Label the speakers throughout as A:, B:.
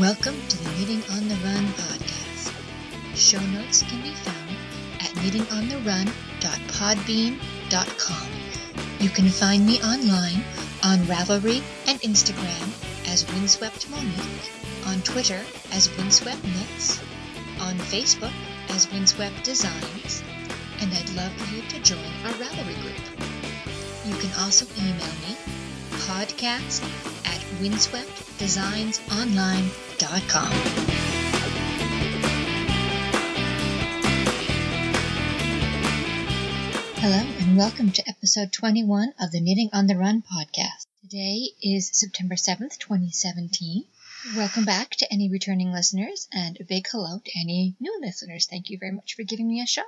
A: Welcome to the Knitting on the Run podcast. Show notes can be found at knittingontherun.podbean.com. You can find me online on Ravelry and Instagram as Windswept Monique, on Twitter as Windswept Knits, on Facebook as Windswept Designs, and I'd love for you to join our Ravelry group. You can also email me podcast at windsweptdesignsonline.com. Hello and welcome to episode 21 of the Knitting on the Run podcast. Today is September 7th, 2017. Welcome back to any returning listeners and a big hello to any new listeners. Thank you very much for giving me a shot.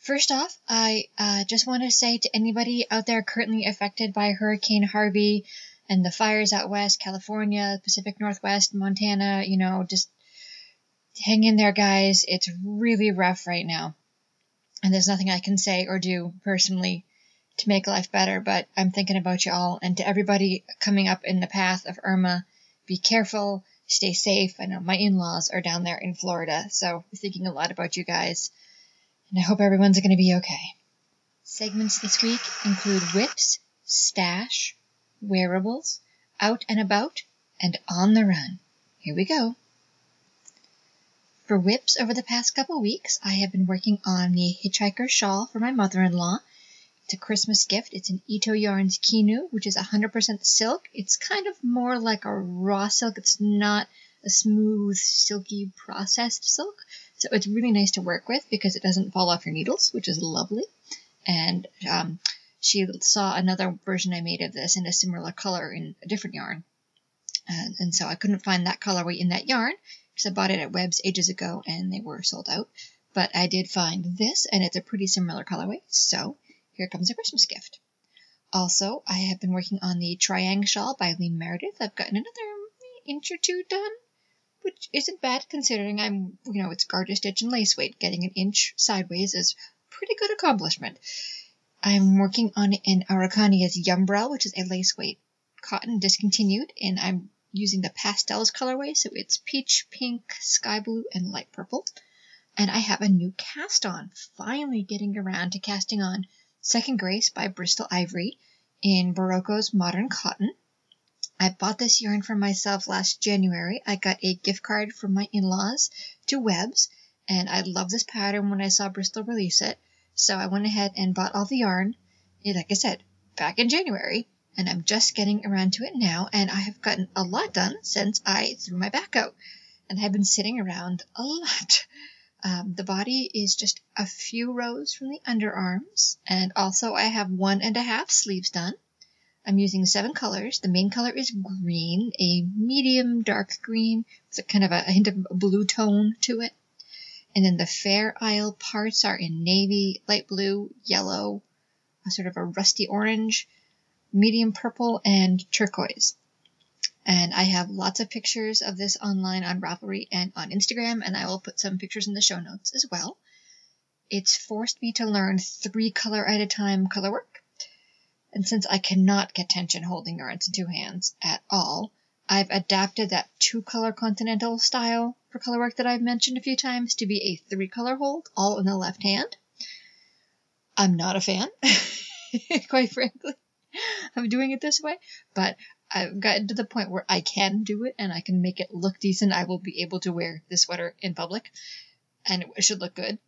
A: First off, I uh, just want to say to anybody out there currently affected by Hurricane Harvey and the fires out west, California, Pacific Northwest, Montana, you know, just hang in there, guys. It's really rough right now. And there's nothing I can say or do personally to make life better, but I'm thinking about you all. And to everybody coming up in the path of Irma, be careful, stay safe. I know my in laws are down there in Florida, so I'm thinking a lot about you guys and I hope everyone's going to be okay. Segments this week include whips, stash, wearables, out and about, and on the run. Here we go. For whips over the past couple weeks, I have been working on the hitchhiker shawl for my mother-in-law. It's a Christmas gift. It's an Ito Yarns Kinu, which is 100% silk. It's kind of more like a raw silk. It's not a smooth, silky, processed silk. So it's really nice to work with because it doesn't fall off your needles, which is lovely. And um, she saw another version I made of this in a similar color in a different yarn. And, and so I couldn't find that colorway in that yarn because I bought it at Webs ages ago and they were sold out. But I did find this and it's a pretty similar colorway. So here comes a Christmas gift. Also, I have been working on the Triangle Shawl by Lee Meredith. I've gotten another inch or two done which isn't bad considering I'm, you know, it's garter stitch and lace weight. Getting an inch sideways is pretty good accomplishment. I'm working on an Araucania's Yumbra, which is a lace weight cotton discontinued, and I'm using the pastels colorway, so it's peach, pink, sky blue, and light purple. And I have a new cast on, finally getting around to casting on Second Grace by Bristol Ivy in Berroco's Modern Cotton. I bought this yarn for myself last January. I got a gift card from my in-laws to Webs, and I loved this pattern when I saw Bristol release it. So I went ahead and bought all the yarn, like I said, back in January, and I'm just getting around to it now, and I have gotten a lot done since I threw my back out, and I've been sitting around a lot. Um, the body is just a few rows from the underarms, and also I have one and a half sleeves done. I'm using seven colors. The main color is green, a medium dark green with a kind of a, a hint of a blue tone to it. And then the Fair Isle parts are in navy, light blue, yellow, a sort of a rusty orange, medium purple, and turquoise. And I have lots of pictures of this online on Ravelry and on Instagram, and I will put some pictures in the show notes as well. It's forced me to learn three color at a time color work and since I cannot get tension holding yarns in two hands at all, I've adapted that two color continental style for color work that I've mentioned a few times to be a three color hold, all in the left hand. I'm not a fan, quite frankly. I'm doing it this way, but I've gotten to the point where I can do it and I can make it look decent. I will be able to wear this sweater in public and it should look good.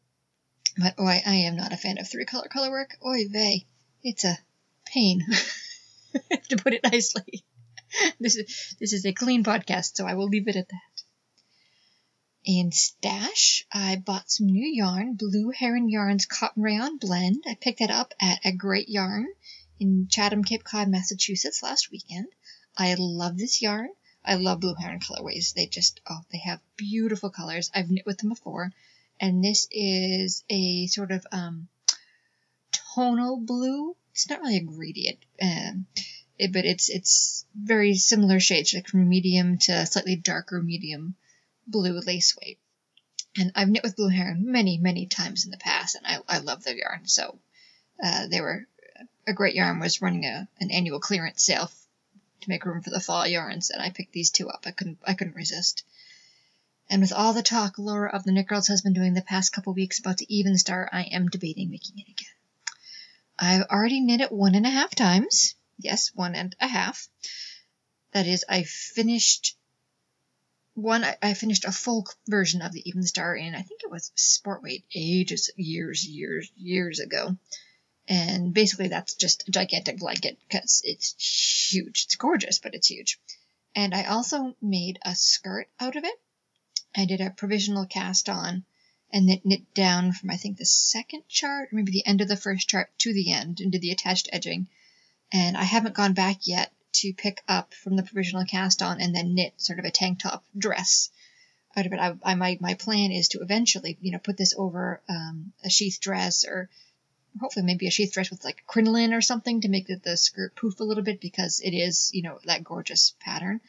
A: But I, I am not a fan of three color color work. Oy vey. It's a pain, to put it nicely. This is this is a clean podcast, so I will leave it at that. In stash, I bought some new yarn, Blue Heron Yarns Cotton Rayon Blend. I picked that up at a great yarn in Chatham, Cape Cod, Massachusetts last weekend. I love this yarn. I love Blue Heron colorways. They just, oh, they have beautiful colors. I've knit with them before. And this is a sort of um, tonal blue it's not really a gradient, um, it, but it's it's very similar shades, like from medium to slightly darker medium blue lace weight. And I've knit with Blue Heron many, many times in the past, and I, I love their yarn. So uh, they were a great yarn was running a, an annual clearance sale to make room for the fall yarns, and I picked these two up. I couldn't I couldn't resist. And with all the talk Laura of the Knit Girls has been doing the past couple weeks about the Evenstar, I am debating making it again. I've already knit it one and a half times. Yes, one and a half. That is, I finished one. I finished a full version of the Evenstar in I think it was sport weight ages, years, years, years ago. And basically, that's just a gigantic blanket because it's huge. It's gorgeous, but it's huge. And I also made a skirt out of it. I did a provisional cast on and then knit down from I think the second chart, maybe the end of the first chart to the end and did the attached edging. And I haven't gone back yet to pick up from the provisional cast on and then knit sort of a tank top dress out of it. I, I my my plan is to eventually you know put this over um, a sheath dress or hopefully maybe a sheath dress with like crinoline or something to make the, the skirt poof a little bit because it is you know that gorgeous pattern.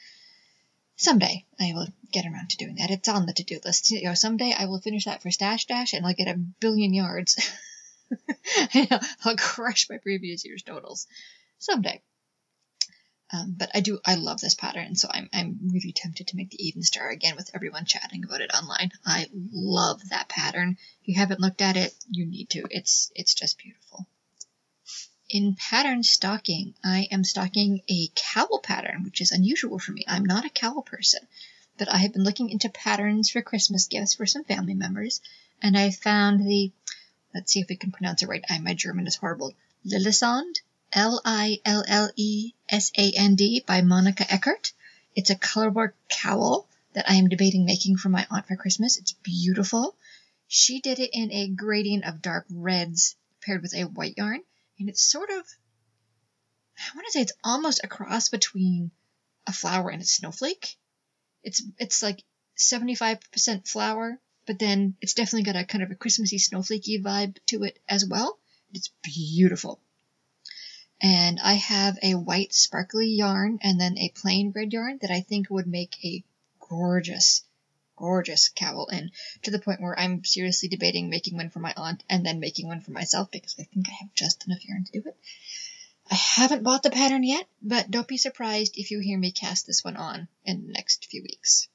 A: Someday I will get around to doing that. It's on the to-do list. You know, someday I will finish that for Stash Dash and I'll get a billion yards. I'll crush my previous year's totals someday. Um, but I do, I love this pattern, so I'm, I'm really tempted to make the Evenstar again with everyone chatting about it online. I love that pattern. If you haven't looked at it, you need to. It's, it's just beautiful. In pattern stocking, I am stocking a cowl pattern, which is unusual for me. I'm not a cowl person, but I have been looking into patterns for Christmas gifts for some family members, and I found the, let's see if we can pronounce it right. I, my German is horrible. Lillesand L I L L E S A N D by Monica Eckert. It's a colorwork cowl that I am debating making for my aunt for Christmas. It's beautiful. She did it in a gradient of dark reds paired with a white yarn, and it's sort of, I want to say it's almost a cross between a flower and a snowflake. It's it's like 75% flower, but then it's definitely got a kind of a Christmassy snowflakey vibe to it as well. It's beautiful and I have a white sparkly yarn and then a plain red yarn that I think would make a gorgeous, gorgeous cowl in to the point where I'm seriously debating making one for my aunt and then making one for myself because I think I have just enough yarn to do it. I haven't bought the pattern yet, but don't be surprised if you hear me cast this one on in the next few weeks.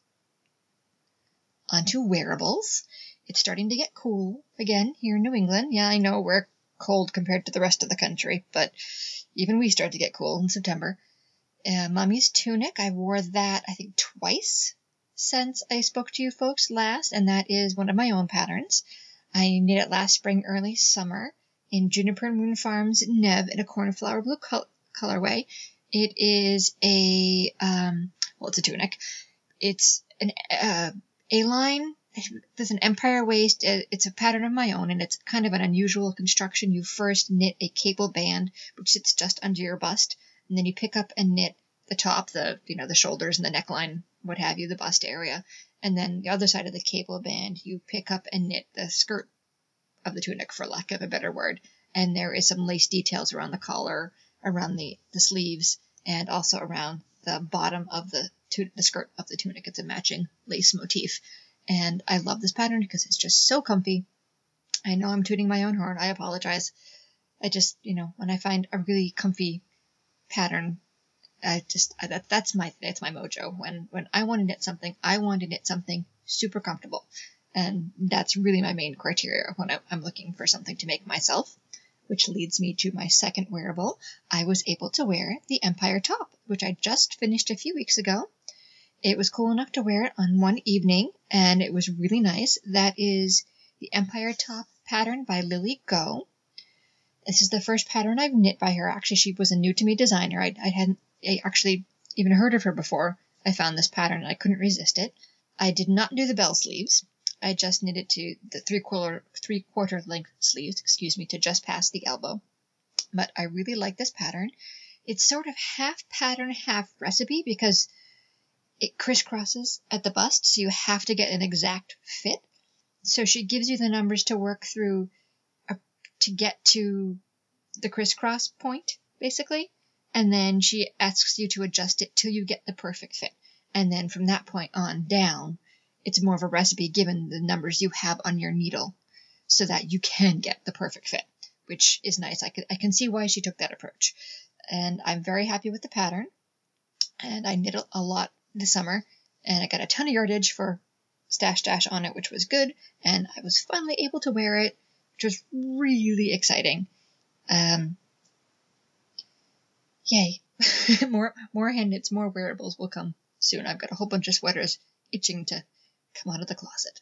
A: On to wearables. It's starting to get cool again here in New England. Yeah, I know we're cold compared to the rest of the country, but even we start to get cool in September. Uh, Mommy's tunic, I wore that I think twice since I spoke to you folks last, and that is one of my own patterns. I knit it last spring, early summer in Juniper Moon Farms Neb in a cornflower blue col- colorway. It is a um, well, it's a tunic. It's an uh, a line there's an empire waist. Uh, it's a pattern of my own, and it's kind of an unusual construction. You first knit a cable band, which sits just under your bust, and then you pick up and knit the top, the you know the shoulders and the neckline, what have you, the bust area, and then the other side of the cable band, you pick up and knit the skirt of the tunic, for lack of a better word. And there is some lace details around the collar, around the the sleeves, and also around the bottom of the the skirt of the tunic. It's a matching lace motif. And I love this pattern because it's just so comfy. I know I'm tooting my own horn. I apologize. I just, you know, when I find a really comfy pattern, I just I, that that's my that's my mojo. When when I want to knit something, I want to knit something super comfortable, and that's really my main criteria when I, I'm looking for something to make myself. Which leads me to my second wearable. I was able to wear the Empire top, which I just finished a few weeks ago. It was cool enough to wear it on one evening, and it was really nice. That is the Empire Top pattern by Lily Go. This is the first pattern I've knit by her. Actually, she was a new to me designer. I, I hadn't I actually even heard of her before. I found this pattern and I couldn't resist it. I did not do the bell sleeves. I just knitted to the three quarter three quarter length sleeves, excuse me, to just past the elbow. But I really like this pattern. It's sort of half pattern, half recipe because it crisscrosses at the bust, so you have to get an exact fit. So she gives you the numbers to work through uh, to get to the crisscross point, basically. And then she asks you to adjust it till you get the perfect fit. And then from that point on down, it's more of a recipe given the numbers you have on your needle so that you can get the perfect fit, which is nice. I can, I can see why she took that approach. And I'm very happy with the pattern. and I knit a lot this summer, and I got a ton of yardage for Stash Dash on it, which was good, and I was finally able to wear it, which was really exciting. Um, yay! more more hand knits, more wearables will come soon. I've got a whole bunch of sweaters itching to come out of the closet.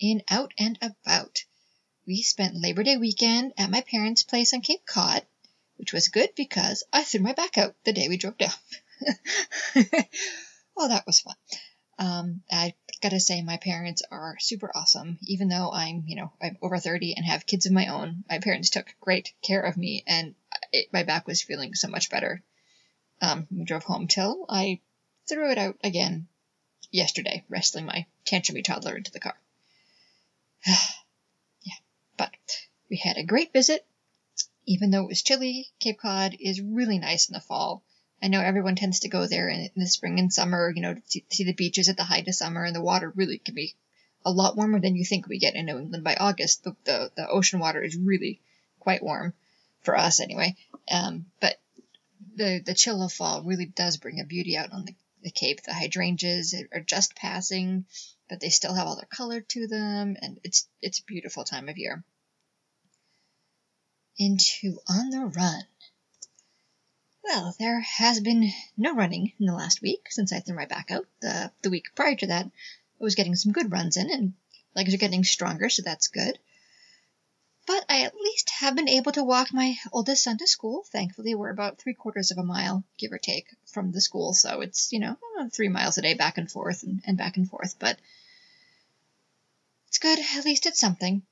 A: In out and about. We spent Labor Day weekend at my parents' place on Cape Cod, which was good because I threw my back out the day we drove down. oh, that was fun. Um, I gotta say, my parents are super awesome. Even though I'm, you know, I'm over 30 and have kids of my own, my parents took great care of me, and it, my back was feeling so much better. Um, we drove home till I threw it out again yesterday, wrestling my tantrumy toddler into the car. yeah, but we had a great visit. Even though it was chilly, Cape Cod is really nice in the fall. I know everyone tends to go there in, the spring and summer, you know, to see the beaches at the height of summer, and the water really can be a lot warmer than you think we get in New England by August. The, the, the ocean water is really quite warm for us anyway. Um, but the, the chill of fall really does bring a beauty out on the, the Cape. The hydrangeas are just passing, but they still have all their color to them, and it's, it's a beautiful time of year. Into On the Run. Well, there has been no running in the last week since I threw my back out. The, the week prior to that, I was getting some good runs in, and legs are getting stronger, so that's good. But I at least have been able to walk my oldest son to school. Thankfully, we're about three quarters of a mile, give or take, from the school, so it's, you know, uh, three miles a day back and forth and, and back and forth. But it's good, at least it's something.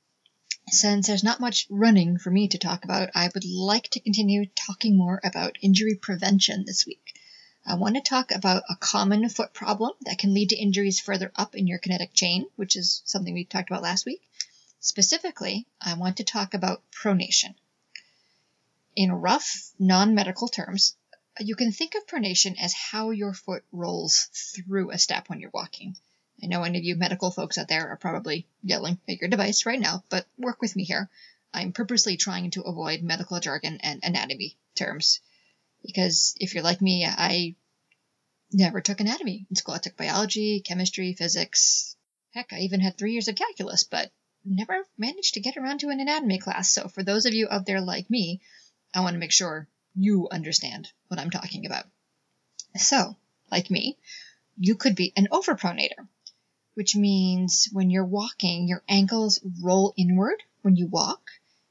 A: Since there's not much running for me to talk about, I would like to continue talking more about injury prevention this week. I want to talk about a common foot problem that can lead to injuries further up in your kinetic chain, which is something we talked about last week. Specifically, I want to talk about pronation. In rough, non medical terms, you can think of pronation as how your foot rolls through a step when you're walking. I know any of you medical folks out there are probably yelling at your device right now, but work with me here. I'm purposely trying to avoid medical jargon and anatomy terms. Because if you're like me, I never took anatomy in school. I took biology, chemistry, physics. Heck, I even had three years of calculus, but never managed to get around to an anatomy class. So for those of you out there like me, I want to make sure you understand what I'm talking about. So, like me, you could be an overpronator which means when you're walking, your ankles roll inward when you walk.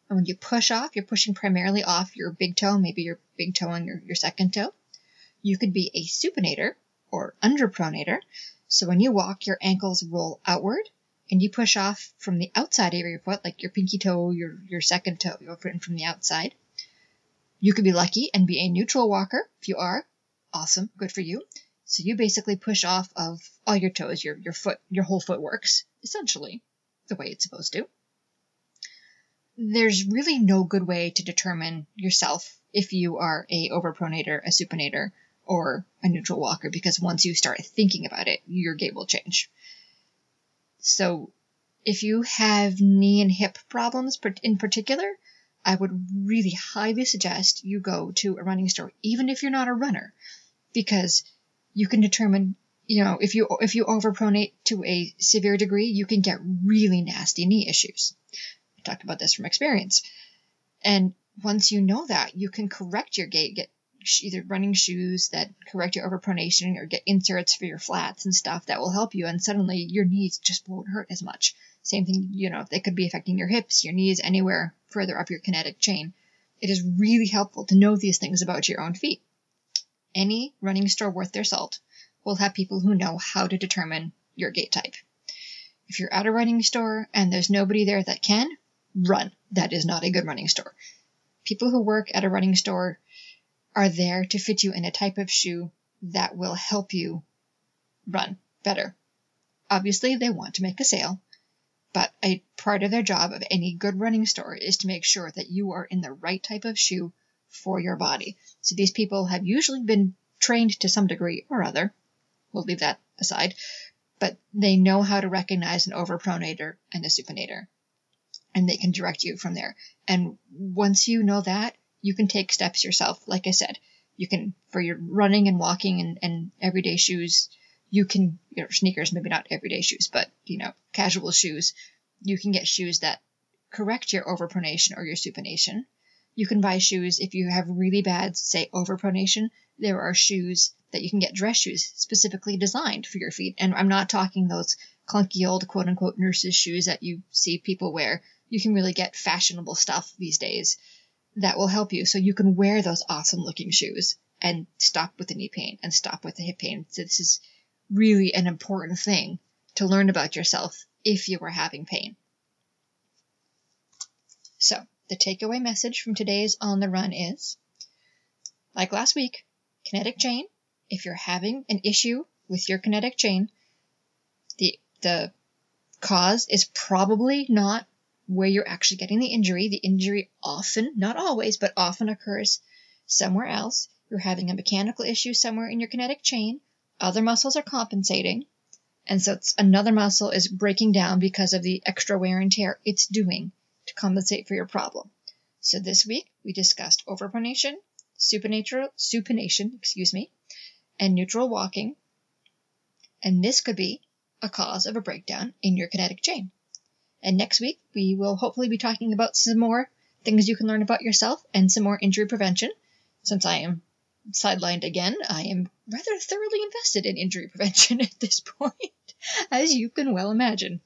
A: And when you push off, you're pushing primarily off your big toe, maybe your big toe and your, your second toe. You could be a supinator or underpronator. So when you walk, your ankles roll outward and you push off from the outside of your foot, like your pinky toe, your, your second toe, you open from the outside. You could be lucky and be a neutral walker. If you are, awesome, good for you. So you basically push off of all your toes, your, your foot, your whole foot works, essentially, the way it's supposed to. There's really no good way to determine yourself if you are a overpronator, a supinator, or a neutral walker, because once you start thinking about it, your gait will change. So if you have knee and hip problems in particular, I would really highly suggest you go to a running store, even if you're not a runner, because you can determine you know if you if you overpronate to a severe degree you can get really nasty knee issues. I talked about this from experience. And once you know that you can correct your gait get either running shoes that correct your overpronation or get inserts for your flats and stuff that will help you and suddenly your knees just won't hurt as much. Same thing you know they could be affecting your hips your knees anywhere further up your kinetic chain. It is really helpful to know these things about your own feet any running store worth their salt will have people who know how to determine your gait type. If you're at a running store and there's nobody there that can, run. That is not a good running store. People who work at a running store are there to fit you in a type of shoe that will help you run better. Obviously, they want to make a sale, but a part of their job of any good running store is to make sure that you are in the right type of shoe for your body. So these people have usually been trained to some degree or other. We'll leave that aside. But they know how to recognize an overpronator and a supinator. And they can direct you from there. And once you know that, you can take steps yourself. Like I said, You can, for your running and walking and, and everyday shoes, you can, you know, sneakers, maybe not everyday shoes, but, you know, casual shoes, you can get shoes that correct your overpronation or your supination. You can buy shoes if you have really bad, say, overpronation. There are shoes that you can get dress shoes specifically designed for your feet. And I'm not talking those clunky old quote unquote nurses shoes that you see people wear. You can really get fashionable stuff these days that will help you so you can wear those awesome looking shoes and stop with the knee pain and stop with the hip pain. So this is really an important thing to learn about yourself if you are having pain. So, the takeaway message from today's On the Run is like last week, kinetic chain. If you're having an issue with your kinetic chain, the, the cause is probably not where you're actually getting the injury. The injury often, not always, but often occurs somewhere else. You're having a mechanical issue somewhere in your kinetic chain other muscles are compensating. And so another muscle is breaking down because of the extra wear and tear it's doing to compensate for your problem. So this week we discussed overpronation, supination, supination, excuse me, and neutral walking. And this could be a cause of a breakdown in your kinetic chain. And next week we will hopefully be talking about some more things you can learn about yourself and some more injury prevention since I am sidelined again, I am rather thoroughly invested in injury prevention at this point, as you can well imagine.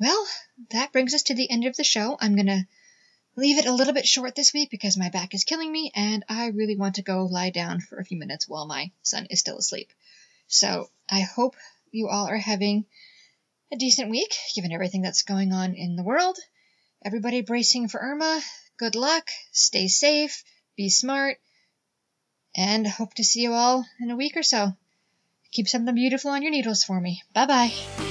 A: Well, that brings us to the end of the show. I'm going to leave it a little bit short this week because my back is killing me and I really want to go lie down for a few minutes while my son is still asleep. So I hope you all are having a decent week given everything that's going on in the world. Everybody bracing for Irma. Good luck. Stay safe be smart, and hope to see you all in a week or so. Keep something beautiful on your needles for me. Bye bye.